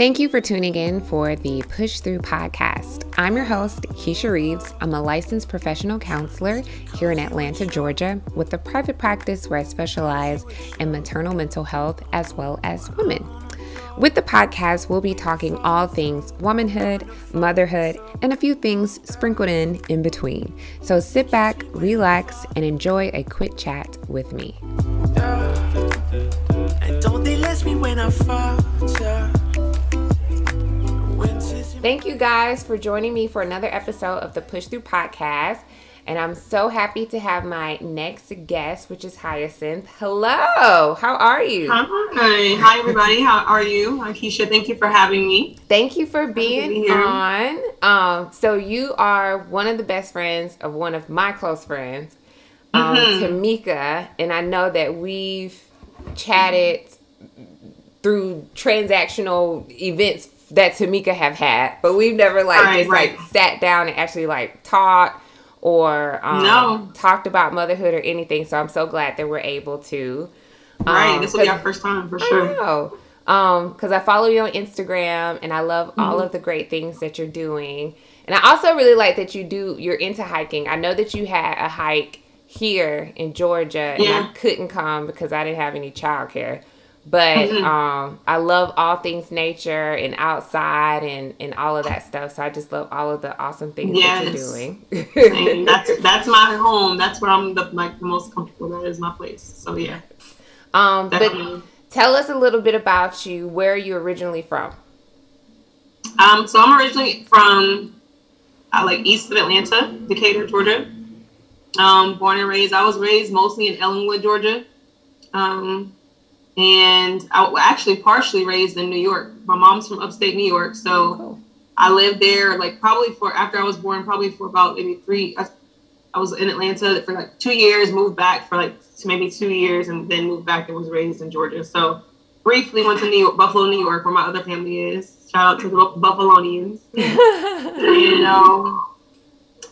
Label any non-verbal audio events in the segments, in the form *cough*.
Thank you for tuning in for the Push Through podcast. I'm your host, Keisha Reeves. I'm a licensed professional counselor here in Atlanta, Georgia, with a private practice where I specialize in maternal mental health as well as women. With the podcast, we'll be talking all things womanhood, motherhood, and a few things sprinkled in in between. So sit back, relax, and enjoy a quick chat with me. Thank you guys for joining me for another episode of the Push Through Podcast. And I'm so happy to have my next guest, which is Hyacinth. Hello, how are you? Hi, hi everybody. How are you? Keisha, thank you for having me. Thank you for being be on. Um, so you are one of the best friends of one of my close friends, um, mm-hmm. Tamika, and I know that we've chatted through transactional events that Tamika have had, but we've never like right, just right. like sat down and actually like talked or um, no. talked about motherhood or anything. So I'm so glad that we're able to. Right, um, this will be our first time for sure. I know. Um, because I follow you on Instagram and I love mm-hmm. all of the great things that you're doing. And I also really like that you do you're into hiking. I know that you had a hike here in Georgia yeah. and I couldn't come because I didn't have any childcare. But mm-hmm. um, I love all things nature and outside and, and all of that stuff. So I just love all of the awesome things yes. that you're doing. that's *laughs* that's my home. That's where I'm the like the most comfortable. That is my place. So yeah. Um, but tell us a little bit about you. Where are you originally from? Um, so I'm originally from uh, like east of Atlanta, Decatur, Georgia. Um, born and raised. I was raised mostly in Ellenwood, Georgia. Um, and I actually partially raised in New York. My mom's from upstate New York, so oh, cool. I lived there like probably for after I was born, probably for about maybe three. I, I was in Atlanta for like two years, moved back for like maybe two years, and then moved back and was raised in Georgia. So briefly went to New York, Buffalo, New York, where my other family is. Shout out to the Buffalonians. *laughs* you know,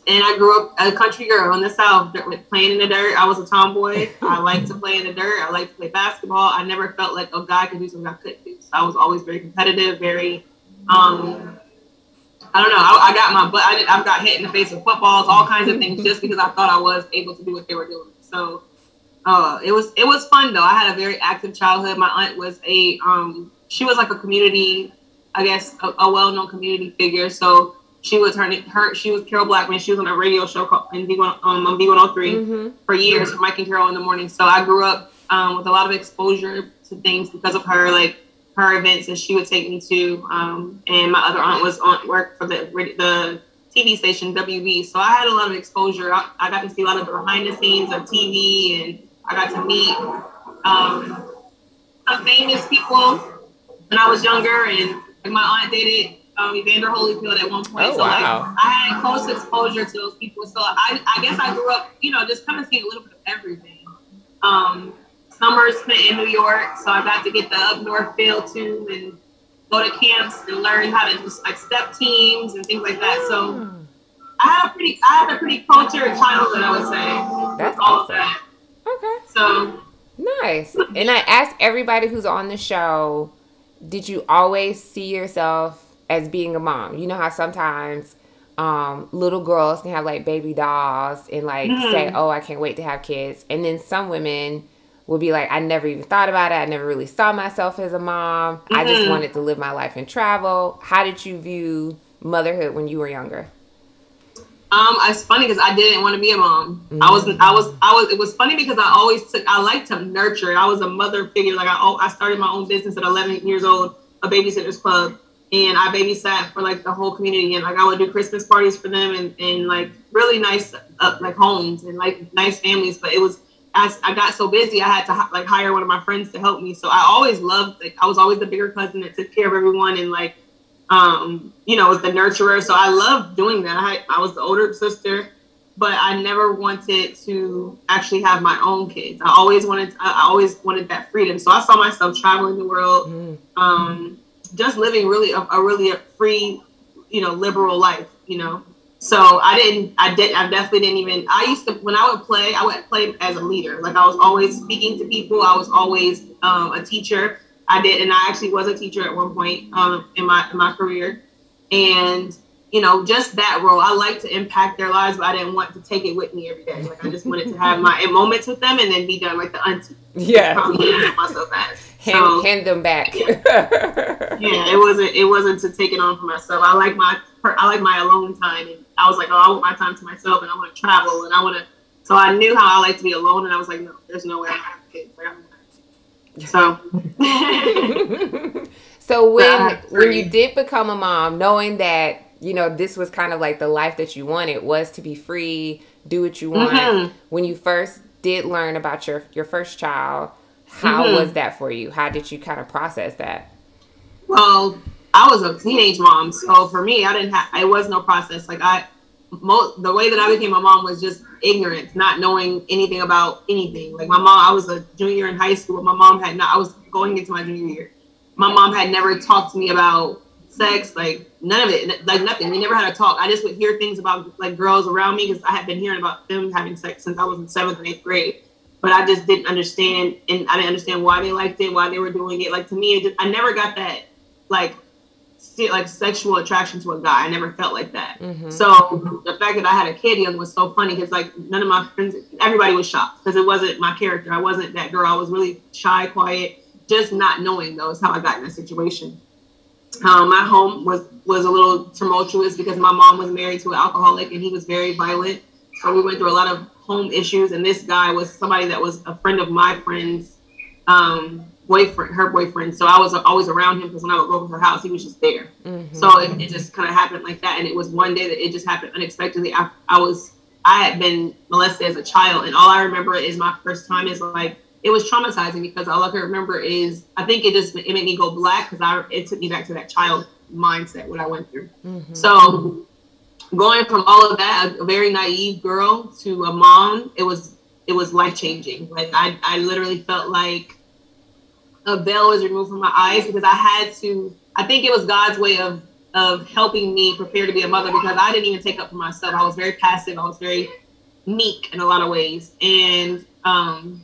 and I grew up a country girl in the South, playing in the dirt. I was a tomboy. I *laughs* liked to play in the dirt. I liked to play basketball. I never felt like a guy could do something I couldn't do. So I was always very competitive, very, um, I don't know. I, I got my butt. I, did, I got hit in the face with footballs, all kinds of things, *laughs* just because I thought I was able to do what they were doing. So uh, it was it was fun though. I had a very active childhood. My aunt was a um, she was like a community, I guess, a, a well known community figure. So she was her her she was Carol Blackman. She was on a radio show called in V1 um, on V103 mm-hmm. for years, mm-hmm. Mike and Carol in the morning. So I grew up um, with a lot of exposure to things because of her, like her events that she would take me to. Um, and my other aunt was on work for the the TV station WB, so I had a lot of exposure. I, I got to see a lot of the behind the scenes of TV, and I got to meet um, some famous people when I was younger. And like my aunt dated um, Evander Holyfield at one point. Oh, so wow. like I had close exposure to those people. So I, I guess I grew up, you know, just kind of seeing a little bit of everything. Um, summers spent in New York, so I got to get the up north feel too and go to camps and learn how to just like step teams and things like that. So. I had a pretty I had a pretty cultured childhood, I would say. That's all awesome. That. Okay. So nice. And I asked everybody who's on the show, did you always see yourself as being a mom. You know how sometimes um, little girls can have like baby dolls and like mm. say, "Oh, I can't wait to have kids," and then some women will be like, "I never even thought about it. I never really saw myself as a mom. Mm-hmm. I just mm-hmm. wanted to live my life and travel." How did you view motherhood when you were younger? Um, it's funny because I didn't want to be a mom. Mm-hmm. I was, I was, I was. It was funny because I always took. I liked to nurture. I was a mother figure. Like I, I started my own business at 11 years old, a babysitters club and I babysat for like the whole community and like I would do Christmas parties for them and, and like really nice uh, like homes and like nice families but it was as I got so busy I had to like hire one of my friends to help me so I always loved like I was always the bigger cousin that took care of everyone and like um you know was the nurturer so I loved doing that I, I was the older sister but I never wanted to actually have my own kids I always wanted I always wanted that freedom so I saw myself traveling the world mm. um just living really a, a really a free, you know, liberal life, you know. So I didn't, I did, I definitely didn't even. I used to when I would play, I would play as a leader. Like I was always speaking to people. I was always um, a teacher. I did, and I actually was a teacher at one point um, in my in my career, and you know, just that role. I like to impact their lives, but I didn't want to take it with me every day. Like I just wanted to have my *laughs* moments with them and then be done like the auntie. Yeah. Hand, hand them back. yeah. *laughs* yeah, it wasn't it wasn't to take it on for myself. I like my I like my alone time and I was like, oh, I want my time to myself and I want to travel and I want to so I knew how I like to be alone and I was like, no, there's no way *laughs* I have kids. Like, so So when when you did become a mom, knowing that you know, this was kind of like the life that you wanted was to be free, do what you want. Mm-hmm. When you first did learn about your your first child, how mm-hmm. was that for you? How did you kind of process that? Well, I was a teenage mom, so for me, I didn't have. It was no process. Like I, most the way that I became a mom was just ignorance, not knowing anything about anything. Like my mom, I was a junior in high school. My mom had not. I was going into my junior year. My mom had never talked to me about sex, like none of it, like nothing. We never had a talk. I just would hear things about like girls around me because I had been hearing about them having sex since I was in seventh and eighth grade. But I just didn't understand, and I didn't understand why they liked it, why they were doing it. Like to me, it just, I never got that like like sexual attraction to a guy. I never felt like that. Mm-hmm. So the fact that I had a kid young was so funny because like none of my friends, everybody was shocked because it wasn't my character. I wasn't that girl. I was really shy, quiet, just not knowing though is how I got in that situation. Um, my home was was a little tumultuous because my mom was married to an alcoholic and he was very violent. So we went through a lot of home issues. And this guy was somebody that was a friend of my friend's um, boyfriend, her boyfriend. So I was always around him because when I would go to her house, he was just there. Mm-hmm. So it, it just kind of happened like that. And it was one day that it just happened unexpectedly. I, I was I had been molested as a child, and all I remember is my first time is like it was traumatizing because all I can remember is I think it just it made me go black because I it took me back to that child mindset what I went through. Mm-hmm. So going from all of that, a very naive girl to a mom, it was it was life changing. Like I I literally felt like a veil was removed from my eyes because I had to. I think it was God's way of of helping me prepare to be a mother because I didn't even take up for myself. I was very passive. I was very meek in a lot of ways, and um,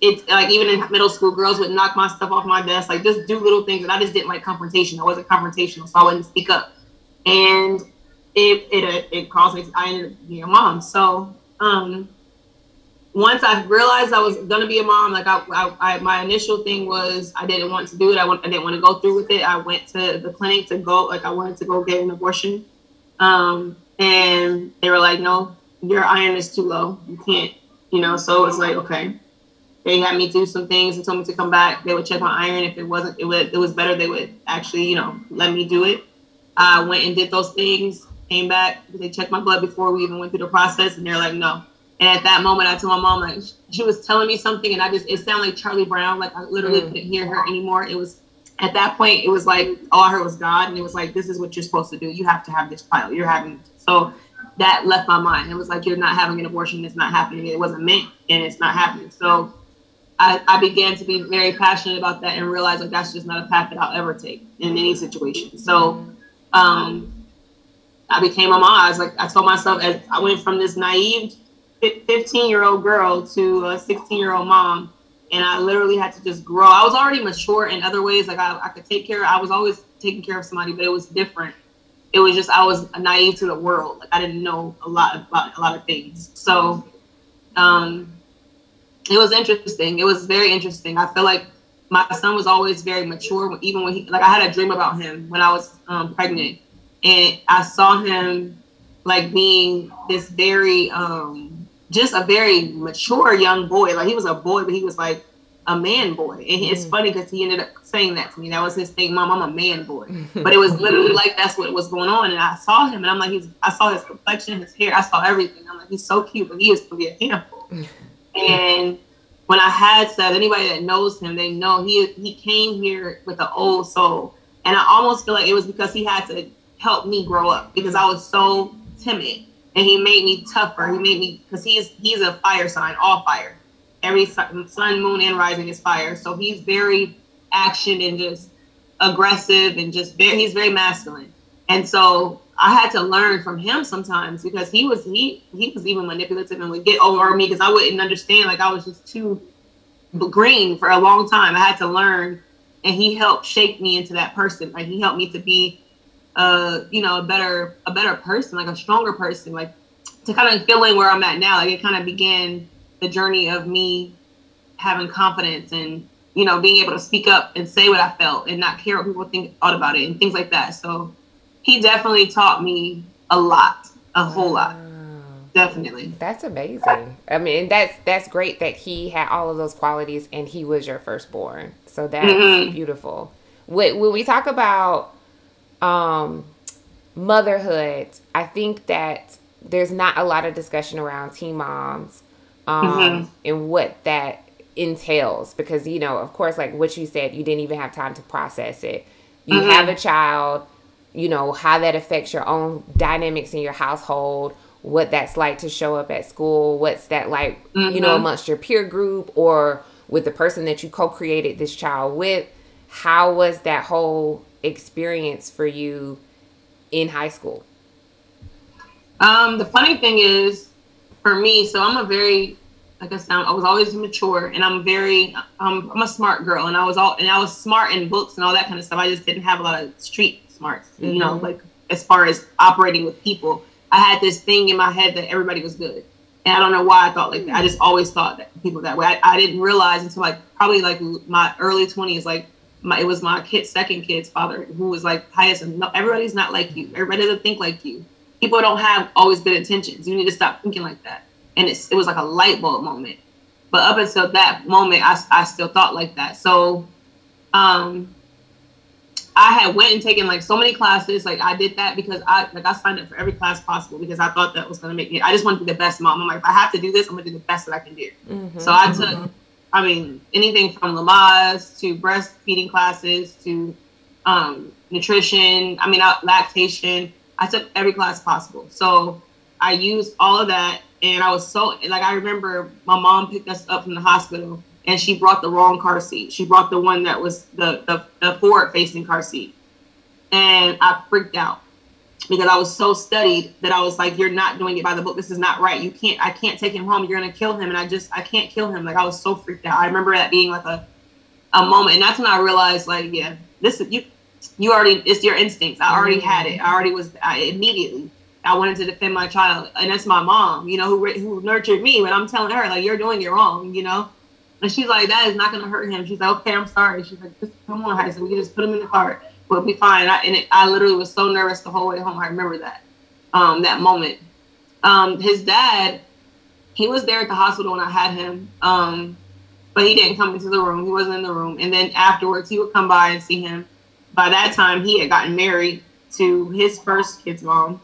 it's like even in middle school, girls would knock my stuff off my desk, like just do little things, and I just didn't like confrontation. I wasn't confrontational, so I wouldn't speak up, and it it it caused me. To, I ended up being a mom. So um, once I realized I was gonna be a mom, like I, I, I, my initial thing was I didn't want to do it. I want I didn't want to go through with it. I went to the clinic to go, like I wanted to go get an abortion, um, and they were like, no, your iron is too low. You can't, you know. So it's like okay they had me do some things and told me to come back. They would check my iron. If it wasn't, it would it was better. They would actually, you know, let me do it. I went and did those things. Came back. They checked my blood before we even went through the process, and they're like, no. And at that moment, I told my mom like she was telling me something, and I just it sounded like Charlie Brown. Like I literally mm. couldn't hear her anymore. It was at that point, it was like all I heard was God, and it was like this is what you're supposed to do. You have to have this child. You're having so that left my mind. It was like you're not having an abortion. It's not happening. It wasn't meant, and it's not happening. So I, I began to be very passionate about that and realize like that's just not a path that I'll ever take in any situation. So um, I became a mom. I was like, I told myself as I went from this naive 15 year old girl to a 16 year old mom. And I literally had to just grow. I was already mature in other ways. Like I, I could take care. I was always taking care of somebody, but it was different. It was just I was naive to the world. Like I didn't know a lot about a lot of things. So um, it was interesting. It was very interesting. I feel like my son was always very mature, even when he like I had a dream about him when I was um, pregnant, and I saw him like being this very um, just a very mature young boy. Like he was a boy, but he was like a man boy. And it's mm. funny because he ended up saying that to me. That was his thing, Mom, I'm a man boy. *laughs* but it was literally like that's what was going on. And I saw him and I'm like, he's I saw his complexion, his hair, I saw everything. I'm like, he's so cute, but he is to be a handful. And when I had said anybody that knows him, they know he he came here with an old soul. And I almost feel like it was because he had to help me grow up because I was so timid. And he made me tougher. He made me because he's he's a fire sign, all fire. Every sun, moon, and rising is fire. So he's very action and just aggressive and just very he's very masculine. And so I had to learn from him sometimes because he was he he was even manipulative and would get over me because I wouldn't understand. Like I was just too green for a long time. I had to learn and he helped shape me into that person. Like he helped me to be, uh, you know, a better a better person, like a stronger person, like to kind of feeling where I'm at now. Like it kind of began the journey of me having confidence and you know being able to speak up and say what I felt and not care what people think thought about it and things like that. So he definitely taught me a lot, a whole lot. Definitely. That's amazing. I mean, that's that's great that he had all of those qualities and he was your firstborn. So that's mm-hmm. beautiful. When, when we talk about um, motherhood, I think that there's not a lot of discussion around teen moms um, mm-hmm. and what that entails because you know of course like what you said you didn't even have time to process it you mm-hmm. have a child you know how that affects your own dynamics in your household what that's like to show up at school what's that like mm-hmm. you know mm-hmm. amongst your peer group or with the person that you co-created this child with how was that whole experience for you in high school um the funny thing is for me so i'm a very like I said, I was always mature, and I'm very, um, I'm a smart girl, and I was all, and I was smart in books and all that kind of stuff. I just didn't have a lot of street smarts, mm-hmm. you know, mm-hmm. like as far as operating with people. I had this thing in my head that everybody was good, and I don't know why I thought like that. I just always thought that people that way. I, I didn't realize until like probably like my early twenties, like my it was my kid, second kid's father, who was like highest. And no, everybody's not like you. Everybody doesn't think like you. People don't have always good intentions. You need to stop thinking like that and it's, it was like a light bulb moment. But up until that moment, I, I still thought like that. So, um, I had went and taken like so many classes. Like I did that because I like I signed up for every class possible because I thought that was gonna make me. I just want to be the best mom. I'm like, if I have to do this, I'm gonna do the best that I can do. Mm-hmm. So I took, mm-hmm. I mean, anything from Lamaze to breastfeeding classes to um, nutrition. I mean, lactation. I took every class possible. So I used all of that and I was so like I remember my mom picked us up from the hospital and she brought the wrong car seat. She brought the one that was the the, the forward facing car seat. And I freaked out because I was so studied that I was like, You're not doing it by the book. This is not right. You can't I can't take him home. You're gonna kill him. And I just I can't kill him. Like I was so freaked out. I remember that being like a a moment. And that's when I realized like, yeah, this is you you already it's your instincts. I already had it. I already was I immediately I wanted to defend my child, and that's my mom, you know, who who nurtured me. But I'm telling her like, you're doing it wrong, you know. And she's like, that is not gonna hurt him. She's like, okay, I'm sorry. She's like, just come on, Hyacinth. We can just put him in the car. We'll be fine. I, and it, I literally was so nervous the whole way home. I remember that, um, that moment. Um, his dad, he was there at the hospital when I had him, um, but he didn't come into the room. He wasn't in the room. And then afterwards, he would come by and see him. By that time, he had gotten married to his first kid's mom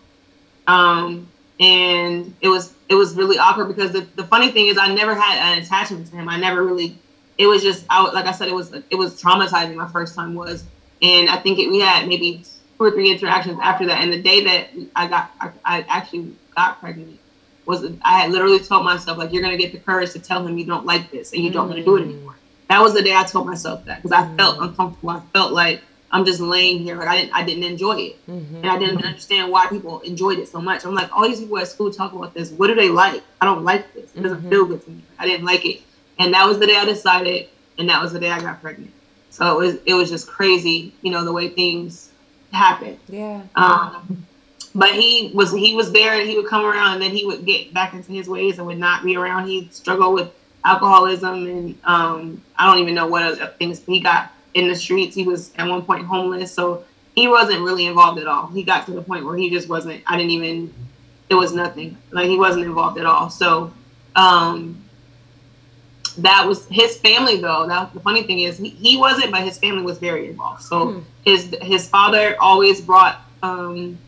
um, and it was it was really awkward because the, the funny thing is I never had an attachment to him. I never really. It was just I like I said it was it was traumatizing. My first time was, and I think it, we had maybe two or three interactions after that. And the day that I got I, I actually got pregnant was I had literally told myself like you're gonna get the courage to tell him you don't like this and you don't want to do it anymore. That was the day I told myself that because I felt uncomfortable. I felt like I'm just laying here like I didn't I didn't enjoy it, mm-hmm. and I didn't understand why people enjoyed it so much. I'm like, all these people at school talk about this. What do they like? I don't like this. It doesn't mm-hmm. feel good to me. I didn't like it, and that was the day I decided, and that was the day I got pregnant. So it was it was just crazy, you know, the way things happened. Yeah. Um, but he was he was there, and he would come around, and then he would get back into his ways and would not be around. He'd struggle with alcoholism, and um, I don't even know what other things he got in the streets. He was at one point homeless, so he wasn't really involved at all. He got to the point where he just wasn't. I didn't even. It was nothing. Like he wasn't involved at all. So, um, that was his family though. That the funny thing is he, he wasn't, but his family was very involved. So hmm. his his father always brought um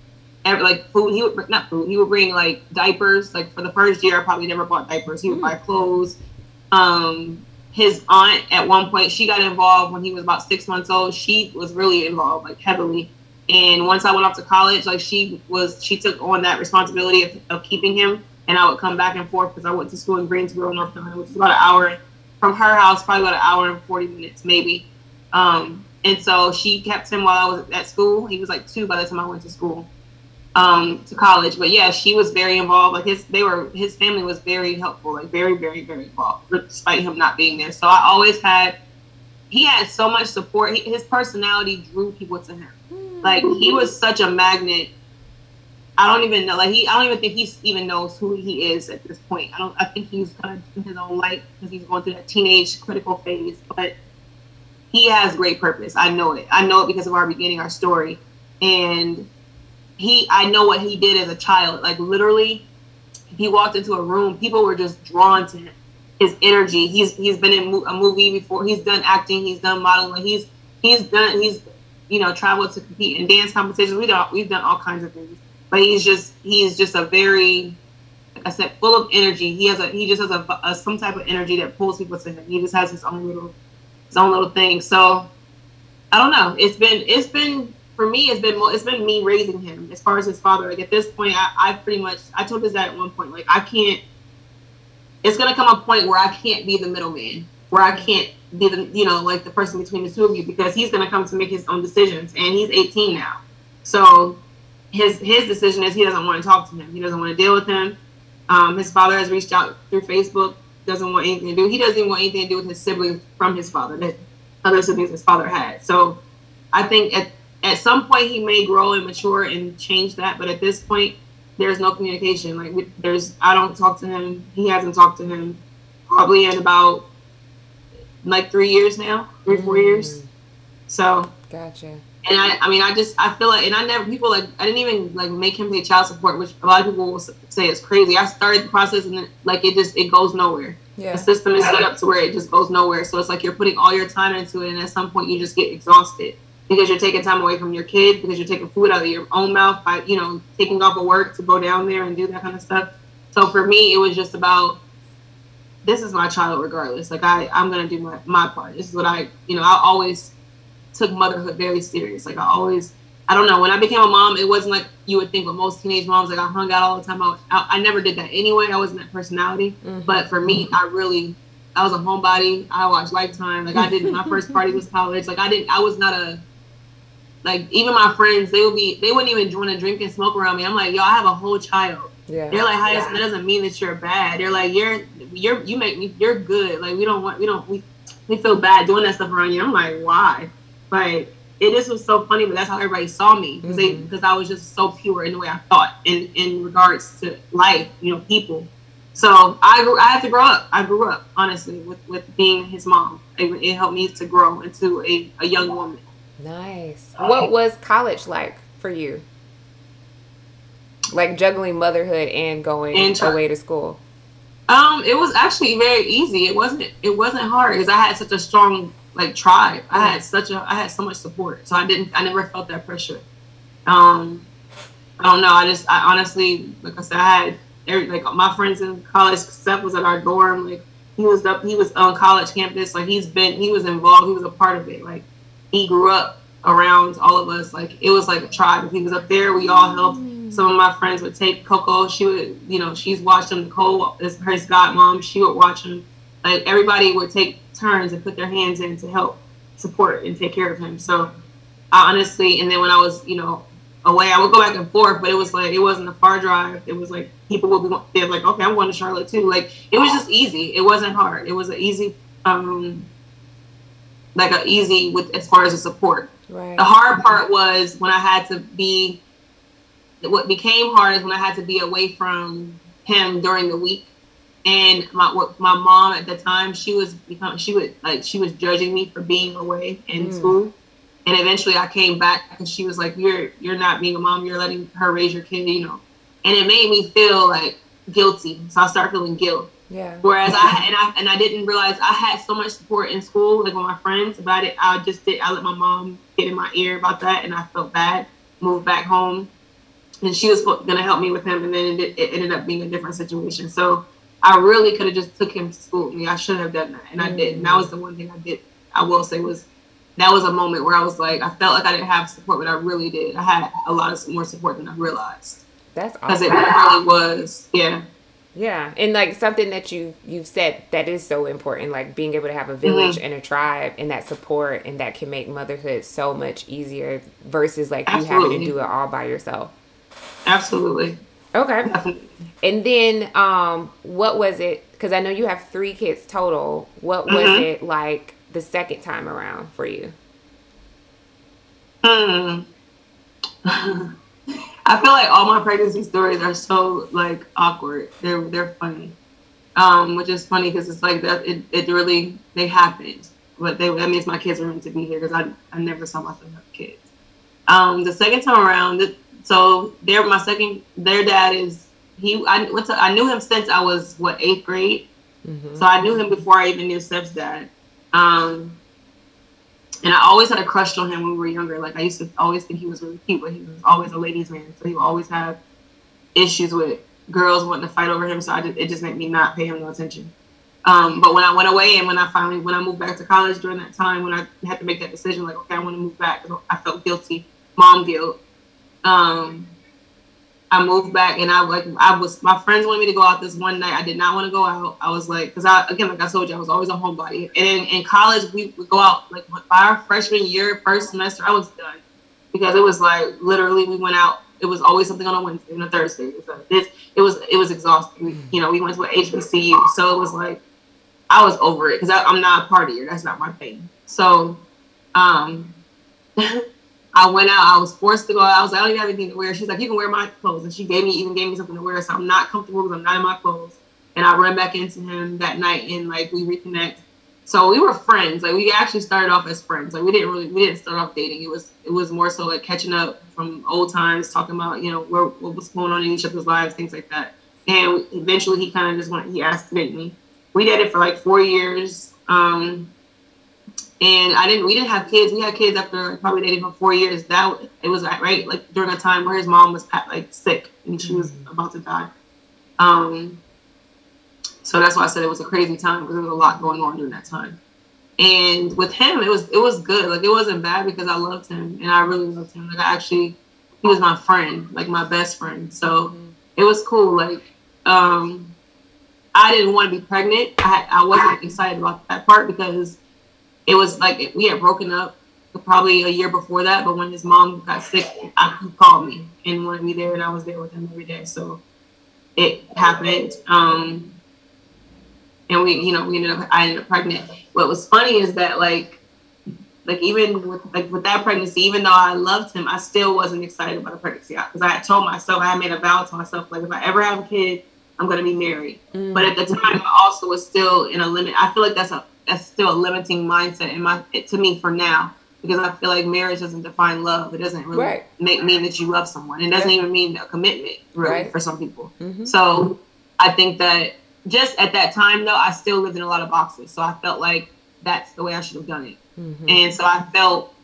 every, like food. He would not food. He would bring like diapers. Like for the first year, I probably never bought diapers. He would hmm. buy clothes. Um, his aunt at one point she got involved when he was about six months old she was really involved like heavily and once i went off to college like she was she took on that responsibility of, of keeping him and i would come back and forth because i went to school in greensboro north carolina which is about an hour from her house probably about an hour and 40 minutes maybe um, and so she kept him while i was at school he was like two by the time i went to school um, to college. But yeah, she was very involved. Like his, they were, his family was very helpful, like very, very, very involved, despite him not being there. So I always had he had so much support. He, his personality drew people to him. Like he was such a magnet. I don't even know. Like he, I don't even think he even knows who he is at this point. I don't. I think he's kind of in his own light because he's going through that teenage critical phase. But he has great purpose. I know it. I know it because of our beginning, our story, and he. I know what he did as a child. Like literally, he walked into a room, people were just drawn to him. His energy. He's he's been in a movie before. He's done acting. He's done modeling. He's he's done. He's you know traveled to compete in dance competitions. We done we've done all kinds of things. But he's just he's just a very like I said, full of energy. He has a he just has a, a some type of energy that pulls people to him. He just has his own little his own little thing. So I don't know. It's been it's been for me, it's been it's been me raising him as far as his father. Like at this point, I, I pretty much I told his dad at one point, like I can't. It's gonna come a point where I can't be the middleman, where I can't be the you know like the person between the two of you because he's gonna come to make his own decisions, and he's 18 now, so his his decision is he doesn't want to talk to him. He doesn't want to deal with him. Um, his father has reached out through Facebook. Doesn't want anything to do. He doesn't even want anything to do with his siblings from his father that other siblings his father had. So I think at at some point he may grow and mature and change that, but at this point there's no communication. Like we, there's I don't talk to him. He hasn't talked to him probably in about like three years now, three four years. Mm. So gotcha. And I, I mean, I just, I feel like, and I never, people like, I didn't even like make him pay child support, which a lot of people will say is crazy. I started the process and like, it just, it goes nowhere. Yeah. The system is set up to where it just goes nowhere. So it's like you're putting all your time into it, and at some point you just get exhausted because you're taking time away from your kid, because you're taking food out of your own mouth by, you know, taking off of work to go down there and do that kind of stuff. So for me, it was just about this is my child regardless. Like I, I'm gonna do my, my part. This is what I, you know, I always took motherhood very serious. Like I always, I don't know, when I became a mom, it wasn't like you would think with most teenage moms. Like I hung out all the time. I, was, I, I never did that anyway. I wasn't that personality. Mm-hmm. But for me, I really, I was a homebody. I watched Lifetime. Like I did my *laughs* first party was college. Like I didn't, I was not a like even my friends, they would be they wouldn't even want to drink and smoke around me. I'm like, yo, I have a whole child. Yeah. They're like, hi, yeah. that doesn't mean that you're bad. They're like, you're you're you make me you're good. Like we don't want we don't we we feel bad doing that stuff around you. I'm like, why? Like it just was so funny, but that's how everybody saw me because mm-hmm. I was just so pure in the way I thought in in regards to life, you know, people. So I grew, I had to grow up. I grew up honestly with with being his mom. It, it helped me to grow into a, a young woman. Nice. What was college like for you? Like juggling motherhood and going and away to school. Um, it was actually very easy. It wasn't. It wasn't hard because I had such a strong like tribe. I had such a. I had so much support, so I didn't. I never felt that pressure. Um, I don't know. I just. I honestly, like I said, I had every, like my friends in college. Steph was at our dorm. Like he was up. He was on college campus. Like he's been. He was involved. He was a part of it. Like he grew up around all of us. Like it was like a tribe. If he was up there, we all helped. Some of my friends would take Coco. She would, you know, she's watched him. Nicole is her godmom. She would watch him. Like everybody would take turns and put their hands in to help support and take care of him. So I honestly, and then when I was, you know, away, I would go back and forth, but it was like it wasn't a far drive. It was like people would be they're like, okay, I'm going to Charlotte too. Like it was just easy. It wasn't hard. It was an easy um like a easy with as far as the support. Right. The hard part was when I had to be. What became hard is when I had to be away from him during the week, and my my mom at the time she was become she would like she was judging me for being away in mm. school, and eventually I came back and she was like, "You're you're not being a mom. You're letting her raise your kid," you know, and it made me feel like guilty. So I started feeling guilt. Yeah. Whereas I and I and I didn't realize I had so much support in school, like with my friends about it. I just did. I let my mom get in my ear about that, and I felt bad. Moved back home, and she was gonna help me with him, and then it, it ended up being a different situation. So I really could have just took him to school. Mean, I shouldn't have done that, and I did. And that was the one thing I did. I will say was that was a moment where I was like, I felt like I didn't have support, but I really did. I had a lot of more support than I realized. That's awesome. Because it really was, yeah. Yeah, and like something that you you've said that is so important, like being able to have a village mm-hmm. and a tribe and that support, and that can make motherhood so much easier versus like Absolutely. you having to do it all by yourself. Absolutely. Okay. *laughs* And then, um, what was it? Because I know you have three kids total. What was mm-hmm. it like the second time around for you? Hmm. *laughs* I feel like all my pregnancy stories are so like awkward. They're they're funny, um, which is funny because it's like that. It, it really they happened, but they that means my kids are meant to be here because I I never saw myself have kids. Um, the second time around, so they're my second. Their dad is he. I went to. I knew him since I was what eighth grade. Mm-hmm. So I knew him before I even knew Steph's dad. Um, and I always had a crush on him when we were younger. Like I used to always think he was really cute, but he was always a ladies' man. So he would always have issues with girls wanting to fight over him. So I just, it just made me not pay him no attention. Um, but when I went away and when I finally when I moved back to college during that time when I had to make that decision, like okay, I want to move back, I felt guilty, mom guilt. Um, I moved back and I like I was my friends wanted me to go out this one night. I did not want to go out. I was like, because I again like I told you, I was always a homebody. And in, in college we would go out like by our freshman year, first semester, I was done because it was like literally we went out. It was always something on a Wednesday and a Thursday. It was it, it was it was exhausting. You know, we went to an HBCU, so it was like I was over it because I'm not a partier. That's not my thing. So, um. *laughs* I went out. I was forced to go out. I was like, I don't have anything to wear. She's like, you can wear my clothes, and she gave me even gave me something to wear. So I'm not comfortable because I'm not in my clothes. And I run back into him that night, and like we reconnect. So we were friends. Like we actually started off as friends. Like we didn't really we didn't start off dating. It was it was more so like catching up from old times, talking about you know where, what was going on in each other's lives, things like that. And eventually he kind of just went. He asked to date me. We dated for like four years. Um, and I didn't. We didn't have kids. We had kids after probably dating for four years. That it was right like during a time where his mom was like sick and she was mm-hmm. about to die. Um. So that's why I said it was a crazy time because there was a lot going on during that time. And with him, it was it was good. Like it wasn't bad because I loved him and I really loved him. Like I actually, he was my friend, like my best friend. So mm-hmm. it was cool. Like um, I didn't want to be pregnant. I I wasn't excited about that part because it was like we had broken up probably a year before that. But when his mom got sick, I, he called me and wanted me there, and I was there with him every day. So it happened. Um, and we, you know, we ended up. I ended up pregnant. What was funny is that like, like even with like with that pregnancy, even though I loved him, I still wasn't excited about the pregnancy because I had told myself I had made a vow to myself like if I ever have a kid, I'm gonna be married. Mm. But at the time, I also was still in a limit. I feel like that's a that's still a limiting mindset in my to me for now because I feel like marriage doesn't define love. It doesn't really right. make mean that you love someone. It doesn't yeah. even mean a commitment really right. for some people. Mm-hmm. So I think that just at that time though, I still lived in a lot of boxes. So I felt like that's the way I should have done it. Mm-hmm. And so I felt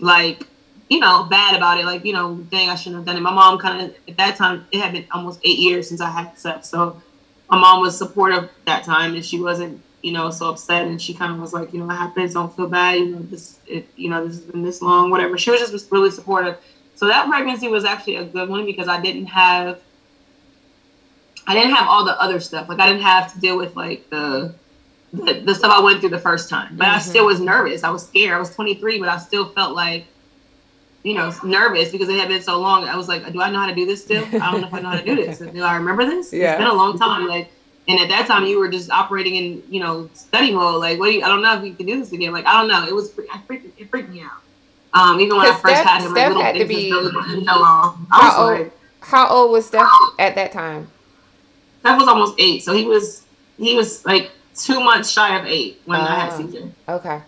like, you know, bad about it. Like, you know, dang, I shouldn't have done it. My mom kind of at that time, it had been almost eight years since I had sex. So my mom was supportive that time and she wasn't you know, so upset. And she kind of was like, you know, what happens? Don't feel bad. You know, this, it, you know, this has been this long, whatever. She was just really supportive. So that pregnancy was actually a good one because I didn't have, I didn't have all the other stuff. Like I didn't have to deal with like the, the, the stuff I went through the first time. But mm-hmm. I still was nervous. I was scared. I was 23, but I still felt like, you know, nervous because it had been so long. I was like, do I know how to do this still? I don't know if I know how to do this. *laughs* Do I remember this? Yeah. It's been a long time. Like and at that time, you were just operating in, you know, study mode. Like, what? Do you, I don't know if you can do this again. Like, I don't know. It was, I freaked, it freaked me out. Um, even when I first Steph, had him, Steph had to be. *laughs* How old? How old was Steph at that time? Steph was almost eight, so he was he was like two months shy of eight when I had oh, CJ. Okay.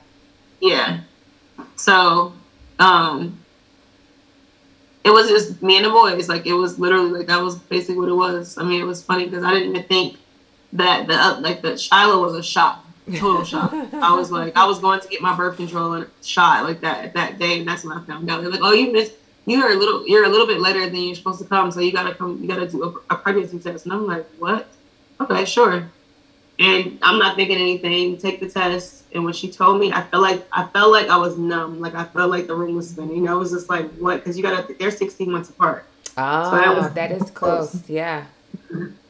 Yeah. So, um, it was just me and the boys. Like it was literally like that was basically what it was. I mean, it was funny because I didn't even think that the uh, like the Shiloh was a shock, total shock. I was like, I was going to get my birth control shot like that that day, and that's when I found out. They're like, oh, you missed. You're a little. You're a little bit later than you're supposed to come, so you gotta come. You gotta do a, a pregnancy test. And I'm like, what? Okay, sure. And I'm not thinking anything. Take the test. And when she told me, I felt like I felt like I was numb. Like I felt like the room was spinning. I was just like, what? Because you gotta. They're 16 months apart. Oh, so that, was, that is close. close. Yeah.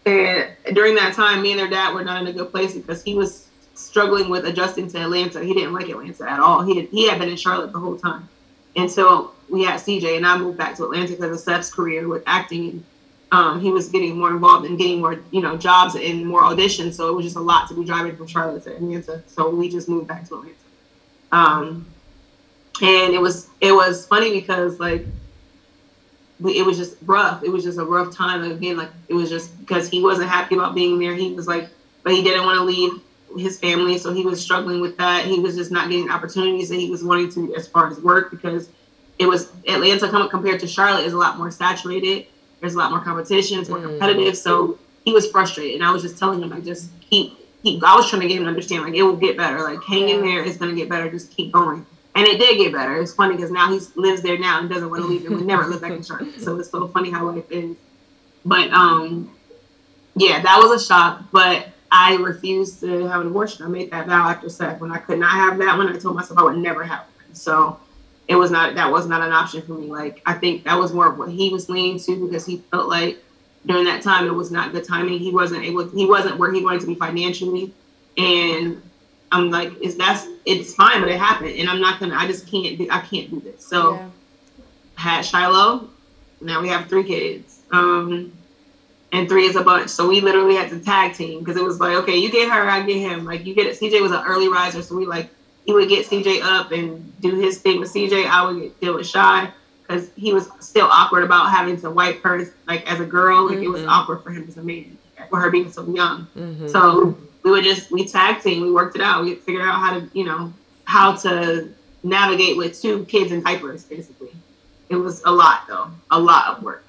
And during that time, me and their dad were not in a good place because he was struggling with adjusting to Atlanta. He didn't like Atlanta at all. He did, he had been in Charlotte the whole time. And so we had CJ, and I moved back to Atlanta because of Steph's career with acting. Um, he was getting more involved and getting more, you know, jobs and more auditions. So it was just a lot to be driving from Charlotte to Atlanta. So we just moved back to Atlanta. Um, and it was it was funny because like it was just rough. It was just a rough time. Again, like it was just because he wasn't happy about being there. He was like, but he didn't want to leave his family, so he was struggling with that. He was just not getting opportunities that he was wanting to as far as work because it was Atlanta compared to Charlotte is a lot more saturated. There's a lot more competition. It's more mm. competitive. So he was frustrated, and I was just telling him like just keep keep. I was trying to get him to understand like it will get better. Like hang in there, it's gonna get better. Just keep going. And it did get better. It's funny because now he lives there now and doesn't want to leave and would never live back in Charlotte. *laughs* So it's so funny how life is. But um, yeah, that was a shock. But I refused to have an abortion. I made that vow after sex. When I could not have that one, I told myself I would never have one. So it was not that was not an option for me. Like I think that was more of what he was leaning to because he felt like during that time it was not the timing. He wasn't able he wasn't where he wanted to be financially. And I'm like, is that's it's fine, but it happened, and I'm not gonna. I just can't. Do, I can't do this. So, yeah. had Shiloh. Now we have three kids. Um, and three is a bunch. So we literally had to tag team because it was like, okay, you get her, I get him. Like you get it. CJ was an early riser, so we like he would get CJ up and do his thing with CJ. I would get deal with Shy because he was still awkward about having to wipe her like as a girl. Like mm-hmm. it was mm-hmm. awkward for him as a man for her being so young. Mm-hmm. So we would just we tag team, we worked it out. We figured out how to, you know, how to navigate with two kids in diapers, basically. It was a lot though. A lot of work.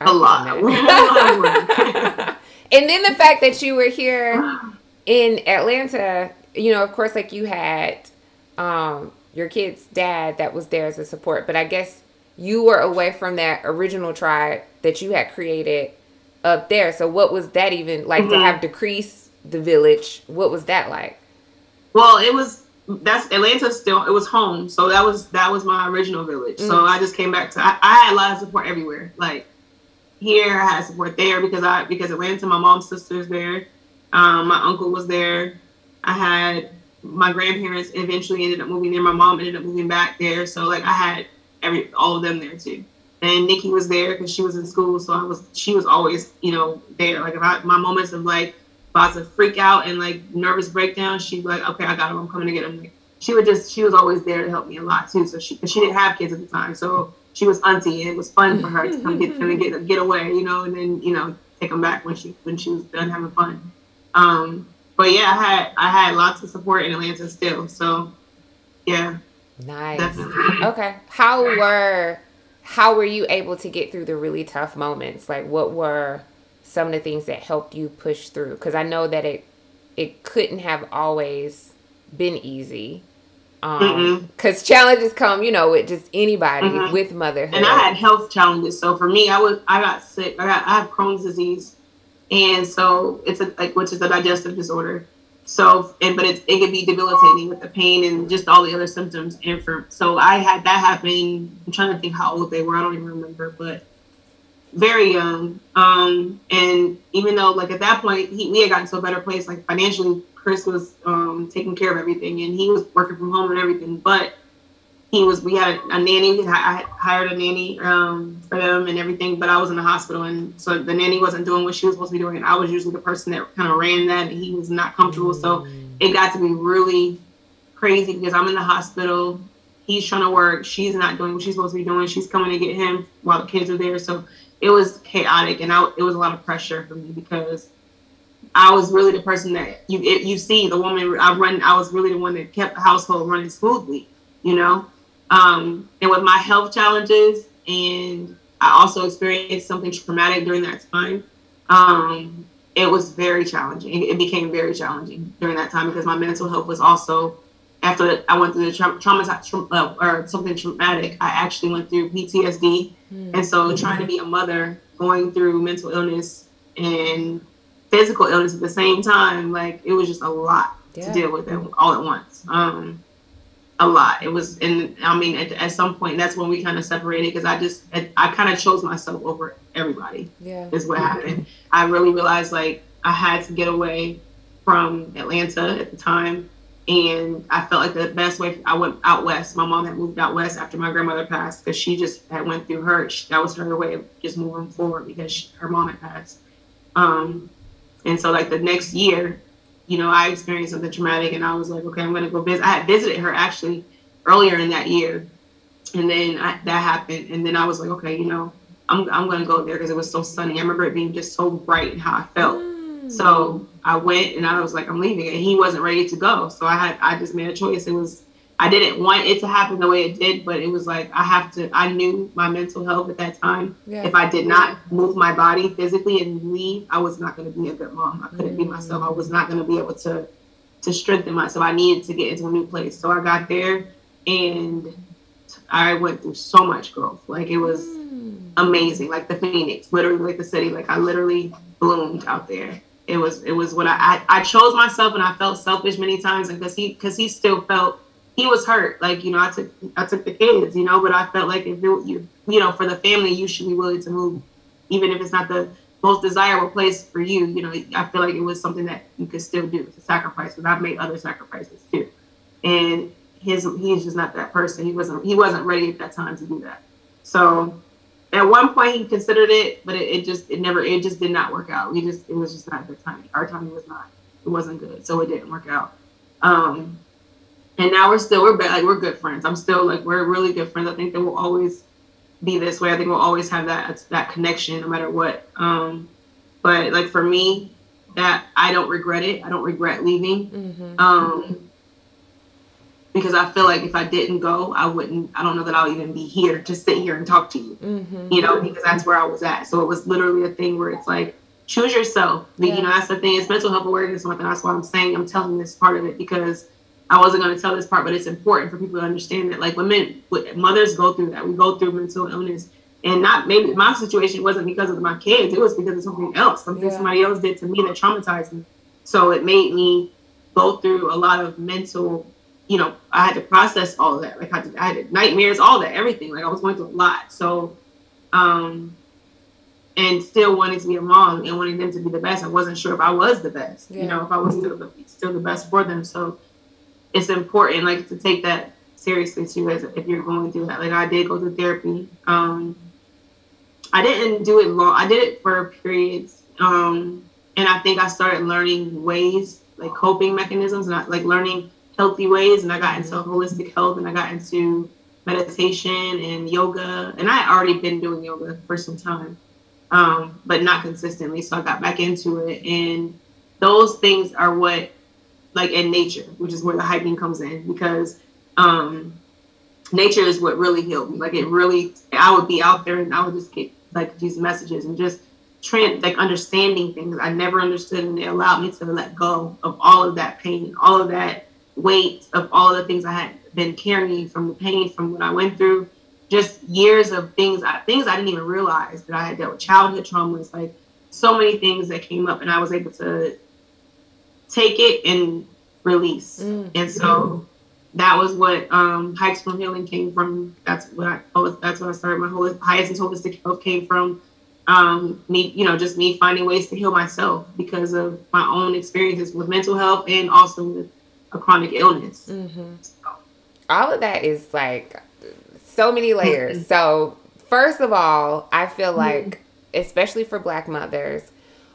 a lot. *laughs* a lot of work. *laughs* and then the fact that you were here in Atlanta, you know, of course like you had um your kid's dad that was there as a support, but I guess you were away from that original tribe that you had created up there. So what was that even like mm-hmm. to have decrease the village. What was that like? Well, it was that's Atlanta still it was home. So that was that was my original village. Mm. So I just came back to I, I, had a lot of support everywhere. Like here I had support there because I because Atlanta, my mom's sister's there. Um, my uncle was there. I had my grandparents eventually ended up moving there. My mom ended up moving back there. So like I had every all of them there too. And Nikki was there because she was in school, so I was she was always you know there. Like if I, my moments of like about to freak out and like nervous breakdown, she'd be like, okay, I got him. I'm coming to get him. Like, she would just, she was always there to help me a lot too. So she, she didn't have kids at the time. So she was auntie and it was fun for her to come get them and get, *laughs* get away, you know, and then, you know, take them back when she, when she was done having fun. Um, but yeah, I had, I had lots of support in Atlanta still. So yeah. Nice. Definitely. Okay. How were, how were you able to get through the really tough moments? Like what were, some of the things that helped you push through because i know that it it couldn't have always been easy um because challenges come you know with just anybody mm-hmm. with motherhood. And i had health challenges. So for me i was i got sick i got i have crohn's disease. And so it's a like which is a digestive disorder. So and but it's, it could be debilitating with the pain and just all the other symptoms. And for so i had that happen i'm trying to think how old they were i don't even remember but very young. Um, and even though like at that point he, we had gotten to a better place, like financially, Chris was um, taking care of everything and he was working from home and everything. But he was we had a, nanny. I hired a nanny um, for them and everything. But I was in the hospital and so the nanny wasn't doing what she was supposed to be doing. And I was usually the person that kind of ran that, and he was not comfortable. So it got to be really crazy because I'm in the hospital. He's trying to work. She's not doing what she's supposed to be doing. She's coming to get him while the kids are there. So it was chaotic and I, it was a lot of pressure for me because I was really the person that you it, you see the woman I run I was really the one that kept the household running smoothly, you know. Um, and with my health challenges and I also experienced something traumatic during that time. Um, it was very challenging. It, became very challenging during that time because my mental health was also after I went through the tra- trauma tra- uh, or something traumatic. I actually went through PTSD Mm-hmm. And so trying to be a mother going through mental illness and physical illness at the same time, like it was just a lot yeah. to deal with it all at once. Um, a lot. It was, and I mean, at, at some point, that's when we kind of separated because I just, I kind of chose myself over everybody. Yeah, is what happened. I really realized like I had to get away from Atlanta at the time and I felt like the best way I went out west. My mom had moved out west after my grandmother passed because she just had went through her. She, that was her way of just moving forward because she, her mom had passed. Um, and so like the next year, you know, I experienced something traumatic and I was like, okay, I'm going to go visit. I had visited her actually earlier in that year. And then I, that happened. And then I was like, okay, you know, I'm, I'm going to go there because it was so sunny. I remember it being just so bright and how I felt. Mm. So I went and I was like, I'm leaving. And he wasn't ready to go. So I had, I just made a choice. It was, I didn't want it to happen the way it did, but it was like I have to. I knew my mental health at that time. Yeah. If I did not move my body physically and leave, I was not going to be a good mom. I couldn't mm. be myself. I was not going to be able to to strengthen myself. I needed to get into a new place. So I got there, and I went through so much growth. Like it was mm. amazing. Like the phoenix, literally like the city. Like I literally bloomed out there. It was it was what I I, I chose myself, and I felt selfish many times, and because he because he still felt he was hurt. Like, you know, I took I took the kids, you know, but I felt like if it, you you know, for the family, you should be willing to move, even if it's not the most desirable place for you. You know, I feel like it was something that you could still do to sacrifice. But I've made other sacrifices too, and his he's just not that person. He wasn't he wasn't ready at that time to do that. So at one point he considered it, but it, it just it never it just did not work out. We just it was just not the time. Our timing was not it wasn't good, so it didn't work out. Um, and now we're still we're like we're good friends. I'm still like we're really good friends. I think that we'll always be this way. I think we'll always have that that connection no matter what. Um, but like for me, that I don't regret it. I don't regret leaving. Mm-hmm. Um, because I feel like if I didn't go, I wouldn't. I don't know that I'll even be here to sit here and talk to you. Mm-hmm. You know, because that's where I was at. So it was literally a thing where it's like choose yourself. Yeah. You know, that's the thing. It's mental health awareness month, and that's why I'm saying I'm telling this part of it because I wasn't going to tell this part, but it's important for people to understand that like women, mothers go through that. We go through mental illness, and not maybe my situation wasn't because of my kids. It was because of something else, something yeah. somebody else did to me that traumatized me. So it made me go through a lot of mental. You know, I had to process all of that. Like I had, to, I had nightmares, all that, everything. Like I was going through a lot. So, um, and still wanting to be a mom and wanting them to be the best. I wasn't sure if I was the best. Yeah. You know, if I was still the, still the best for them. So it's important like to take that seriously too as if you're going through that. Like I did go to therapy. Um, I didn't do it long. I did it for periods. Um, and I think I started learning ways, like coping mechanisms, not like learning healthy ways. And I got into holistic health, and I got into meditation and yoga. And I already been doing yoga for some time, um, but not consistently. So I got back into it, and those things are what like in nature, which is where the hiking comes in because um, nature is what really healed me. Like it really, I would be out there and I would just get like these messages and just trans like understanding things I never understood, and it allowed me to let go of all of that pain, all of that weight of all the things I had been carrying from the pain from what I went through. Just years of things, things I didn't even realize that I had dealt with childhood traumas, like so many things that came up, and I was able to take it and release. Mm. And so that was what um, Hikes for Healing came from. That's what I oh, that's what I started my whole Hyacinth Holistic Health came from. Um, me, you know, just me finding ways to heal myself because of my own experiences with mental health and also with a chronic illness. Mm-hmm. So. All of that is like so many layers. Mm-hmm. so first of all, I feel like, mm-hmm. especially for Black mothers,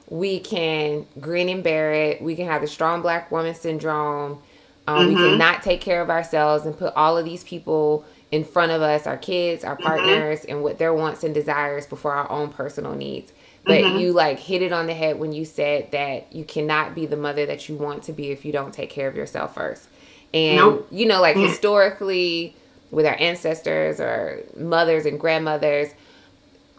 we can grin and bear it. We can have the strong black woman syndrome. Um, mm-hmm. We can not take care of ourselves and put all of these people in front of us, our kids, our mm-hmm. partners, mm-hmm. and what their wants and desires before our own personal needs. But mm-hmm. you like hit it on the head when you said that you cannot be the mother that you want to be if you don't take care of yourself first. And nope. you know, like mm. historically, with our ancestors or mothers and grandmothers,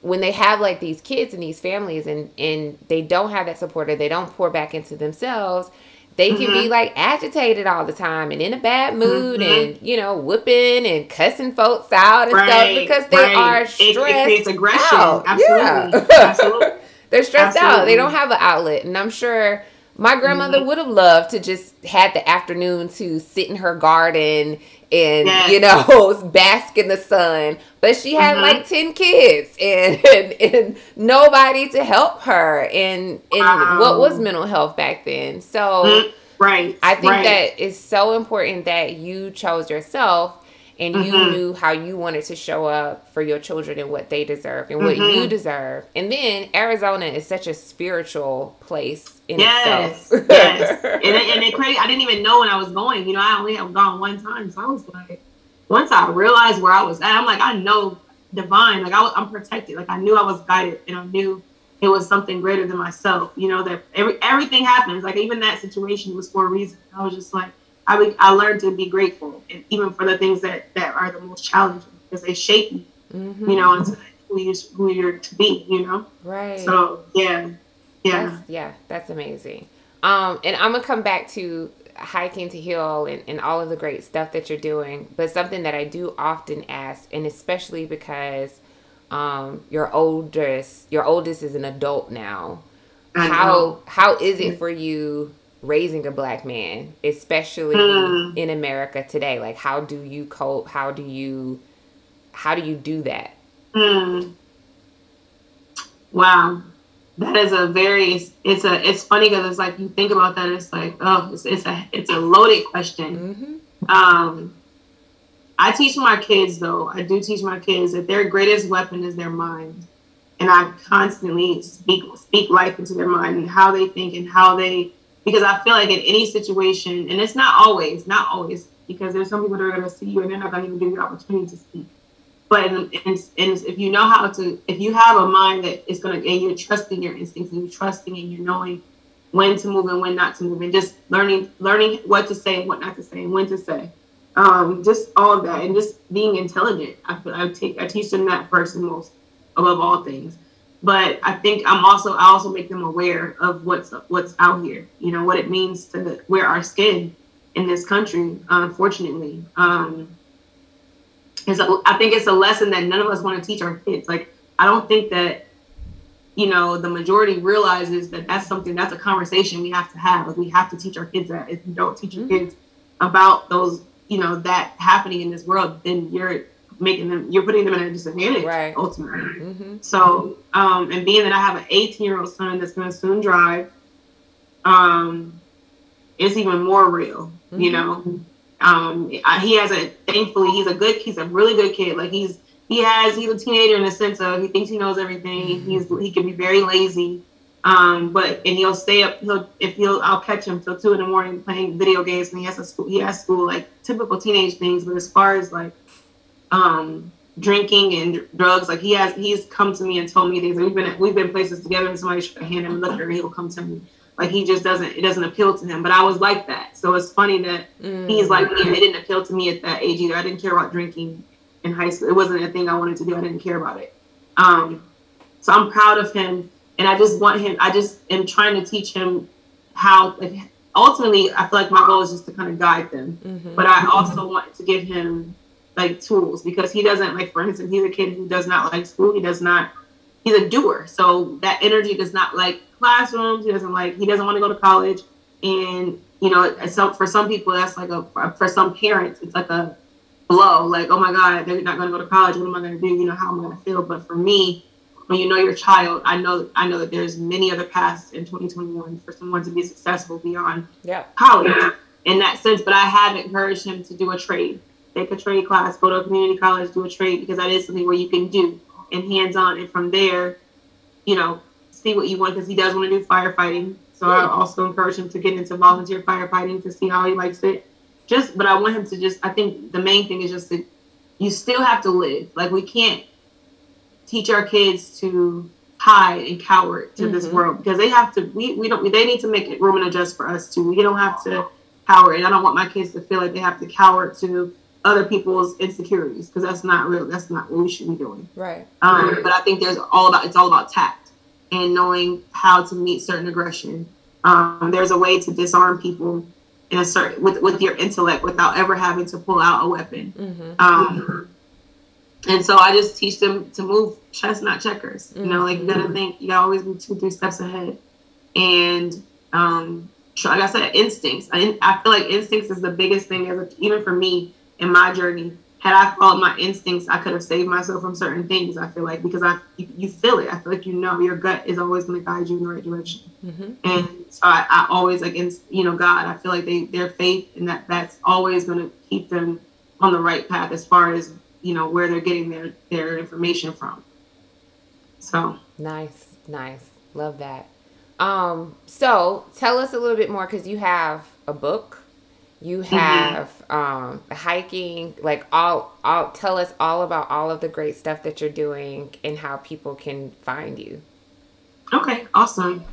when they have like these kids and these families and and they don't have that support or they don't pour back into themselves they can mm-hmm. be like agitated all the time and in a bad mood mm-hmm. and you know whooping and cussing folks out and right, stuff because they right. are stressed it, it creates aggression out. absolutely yeah. absolutely *laughs* they're stressed absolutely. out they don't have an outlet and i'm sure my grandmother mm-hmm. would have loved to just had the afternoon to sit in her garden and yes. you know *laughs* bask in the sun but she had mm-hmm. like 10 kids and, *laughs* and, and nobody to help her and and wow. what was mental health back then so mm-hmm. right i think right. that it's so important that you chose yourself and you mm-hmm. knew how you wanted to show up for your children and what they deserve and what mm-hmm. you deserve. And then Arizona is such a spiritual place in yes, itself. yes. And, and it crazy. I didn't even know when I was going. You know, I only have gone one time, so I was like, once I realized where I was at, I'm like, I know divine. Like I was, I'm protected. Like I knew I was guided, and I knew it was something greater than myself. You know that every everything happens. Like even that situation was for a reason. I was just like I I learned to be grateful, and even for the things that that are the most challenging because they shape you. Mm-hmm. You know, into who you who you're to be. You know. Right. So yeah, yeah, that's, yeah. That's amazing. Um, and I'm gonna come back to hiking to heal and, and all of the great stuff that you're doing but something that i do often ask and especially because um, your oldest your oldest is an adult now how how is it for you raising a black man especially mm. in america today like how do you cope how do you how do you do that mm. wow that is a very it's, it's a it's funny because it's like you think about that it's like oh it's, it's a it's a loaded question mm-hmm. um I teach my kids though, I do teach my kids that their greatest weapon is their mind. And I constantly speak speak life into their mind and how they think and how they because I feel like in any situation, and it's not always, not always, because there's some people that are gonna see you and they're not gonna even give you the opportunity to speak. But in, in, in, if you know how to, if you have a mind that is gonna, and you're trusting your instincts and you're trusting and you're knowing when to move and when not to move, and just learning, learning what to say and what not to say and when to say um, just all of that, and just being intelligent. I, feel I take I teach them that first and most above all things. But I think I'm also I also make them aware of what's what's out here. You know what it means to wear our skin in this country. Unfortunately, um, is I think it's a lesson that none of us want to teach our kids. Like I don't think that you know the majority realizes that that's something that's a conversation we have to have. Like we have to teach our kids that. If you don't teach your mm-hmm. kids about those you know that happening in this world, then you're making them you're putting them in a disadvantage right. ultimately. Mm-hmm. So um, and being that I have an 18 year old son that's going to soon drive, um, it's even more real. Mm-hmm. You know, um, he has a thankfully he's a good he's a really good kid. Like he's he has he's a teenager in the sense of he thinks he knows everything. Mm-hmm. He's he can be very lazy. Um, but and he'll stay up. He'll if he'll I'll catch him till two in the morning playing video games, and he has a school. He has school like typical teenage things. But as far as like um, drinking and drugs, like he has he's come to me and told me things. We've been we've been places together, and somebody should hand him a liquor, and he'll come to me. Like he just doesn't it doesn't appeal to him. But I was like that, so it's funny that mm. he's like me. It didn't appeal to me at that age either. I didn't care about drinking in high school. It wasn't a thing I wanted to do. I didn't care about it. Um, so I'm proud of him and I just want him. I just am trying to teach him how. Like, ultimately, I feel like my goal is just to kind of guide them, mm-hmm. but I also want to give him like tools because he doesn't like. For instance, he's a kid who does not like school. He does not. He's a doer, so that energy does not like classrooms. He doesn't like. He doesn't want to go to college, and you know, some for some people that's like a for some parents it's like a blow. Like, oh my God, they're not going to go to college. What am I going to do? You know, how am I going to feel? But for me, when you know your child, I know I know that there's many other paths in 2021 for someone to be successful beyond yeah. college in that sense. But I have encouraged him to do a trade, take a trade class, go to a community college, do a trade because that is something where you can do and hands on, and from there, you know, see what you want because he does want to do firefighting. So I also encourage him to get into volunteer firefighting to see how he likes it. Just, but I want him to just. I think the main thing is just that you still have to live. Like we can't teach our kids to hide and cower to mm-hmm. this world because they have to we, we don't they need to make it room and adjust for us too we don't have to cower and i don't want my kids to feel like they have to cower to other people's insecurities because that's not real that's not what we should be doing right um, right. but i think there's all about it's all about tact and knowing how to meet certain aggression um, there's a way to disarm people in a certain with with your intellect without ever having to pull out a weapon mm-hmm. Um, and so I just teach them to move chess, not checkers. You know, like you gotta mm-hmm. think, you gotta always be two, three steps ahead. And um, like I said, instincts. I, I feel like instincts is the biggest thing, as even for me in my journey. Had I followed my instincts, I could have saved myself from certain things. I feel like because I, you, you feel it. I feel like you know your gut is always going to guide you in the right direction. Mm-hmm. And so I, I always like, you know, God. I feel like they their faith and that that's always going to keep them on the right path as far as you know where they're getting their their information from. So nice, nice, love that. Um, so tell us a little bit more because you have a book, you mm-hmm. have mm-hmm. um hiking, like all all tell us all about all of the great stuff that you're doing and how people can find you. Okay, awesome.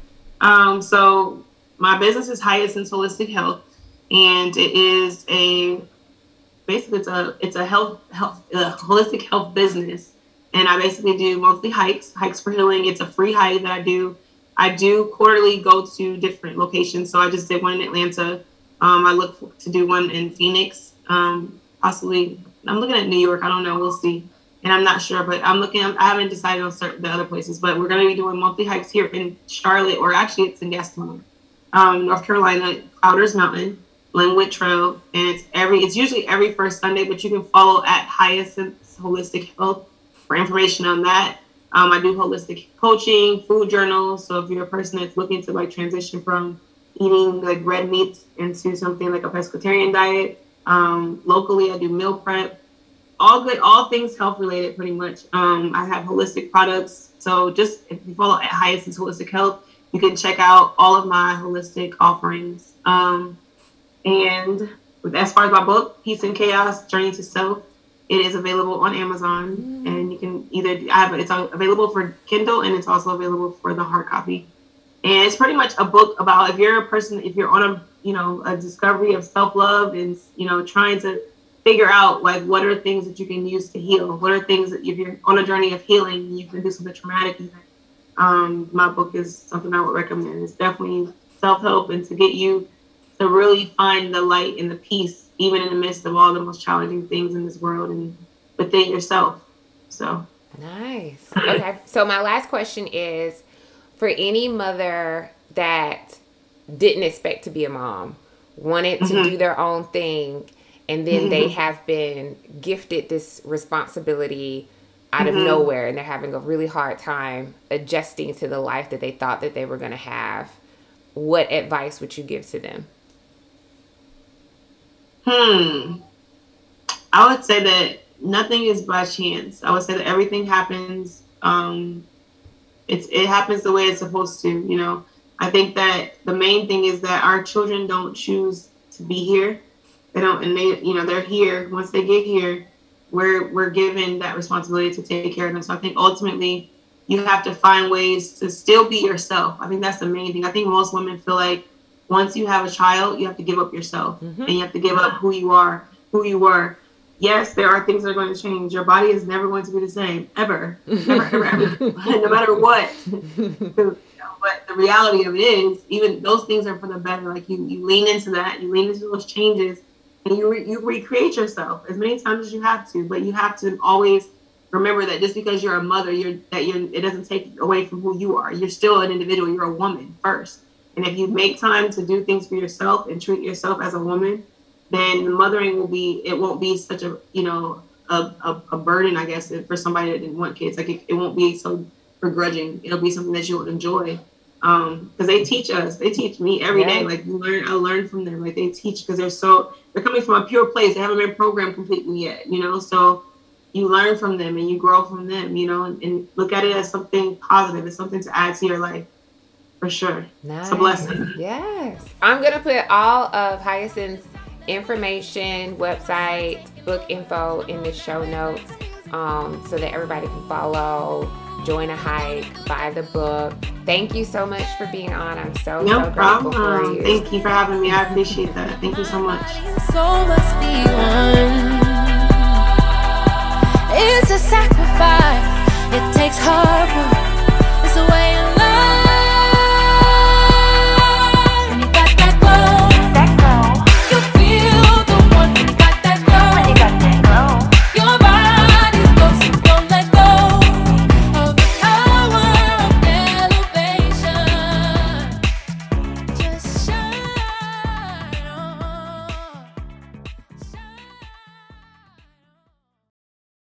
Um, so my business is Hyacinth Holistic Health, and it is a basically it's a it's a health health uh, holistic health business, and I basically do monthly hikes, hikes for healing. It's a free hike that I do I do quarterly go to different locations. So I just did one in Atlanta. Um, I look to do one in Phoenix. Um, possibly, I'm looking at New York. I don't know. We'll see. And I'm not sure, but I'm looking. I haven't decided on certain the other places, but we're going to be doing monthly hikes here in Charlotte, or actually, it's in Gastonia, um, North Carolina, Crowders Mountain, Linwood Trail, and it's every. It's usually every first Sunday, but you can follow at Hyacinth Holistic Health for information on that. Um, I do holistic coaching, food journals. So if you're a person that's looking to like transition from eating like red meat into something like a pescatarian diet, um, locally I do meal prep. All good, all things health related, pretty much. Um, I have holistic products. So just if you follow at Hyacinth Holistic Health, you can check out all of my holistic offerings. Um, and as far as my book, Peace and Chaos: Journey to Self, it is available on Amazon, mm. and you can either I have it's available for Kindle and it's also available for the hard copy. And it's pretty much a book about if you're a person, if you're on a you know a discovery of self love and you know trying to figure out like what are things that you can use to heal. What are things that if you're on a journey of healing, you can do something traumatic even. Um, my book is something I would recommend. It's definitely self help and to get you to really find the light and the peace even in the midst of all the most challenging things in this world and within yourself. So nice. Okay. so my last question is for any mother that didn't expect to be a mom, wanted to mm-hmm. do their own thing, and then mm-hmm. they have been gifted this responsibility out mm-hmm. of nowhere and they're having a really hard time adjusting to the life that they thought that they were going to have. What advice would you give to them? Hmm. I would say that nothing is by chance. I would say that everything happens. Um, it's it happens the way it's supposed to. You know, I think that the main thing is that our children don't choose to be here. They don't, and they, you know, they're here. Once they get here, we're we're given that responsibility to take care of them. So I think ultimately, you have to find ways to still be yourself. I think that's the main thing. I think most women feel like once you have a child, you have to give up yourself mm-hmm. and you have to give up who you are, who you were. Yes, there are things that are going to change. Your body is never going to be the same ever, ever, ever, *laughs* ever. no matter what. *laughs* but the reality of it is, even those things are for the better. Like you, you lean into that, you lean into those changes, and you re- you recreate yourself as many times as you have to. But you have to always remember that just because you're a mother, you're that you're it doesn't take away from who you are. You're still an individual. You're a woman first. And if you make time to do things for yourself and treat yourself as a woman, then mothering will be it won't be such a you know a, a, a burden I guess for somebody that didn't want kids. Like it, it won't be so begrudging. It'll be something that you will enjoy. Um, because they teach us, they teach me every yeah. day. Like you learn, I learn from them. Like they teach because they're so they're coming from a pure place. They haven't been programmed completely yet, you know. So you learn from them and you grow from them, you know, and, and look at it as something positive. It's something to add to your life for sure. Nice. It's a blessing. Yes. I'm going to put all of Hyacinth's information, website, book info in the show notes um, so that everybody can follow, join a hike, buy the book. Thank you so much for being on. I'm so, no so problem. for you. Thank you for having me. I appreciate that. Thank you so much. So must be one. It's a sacrifice. It takes hard work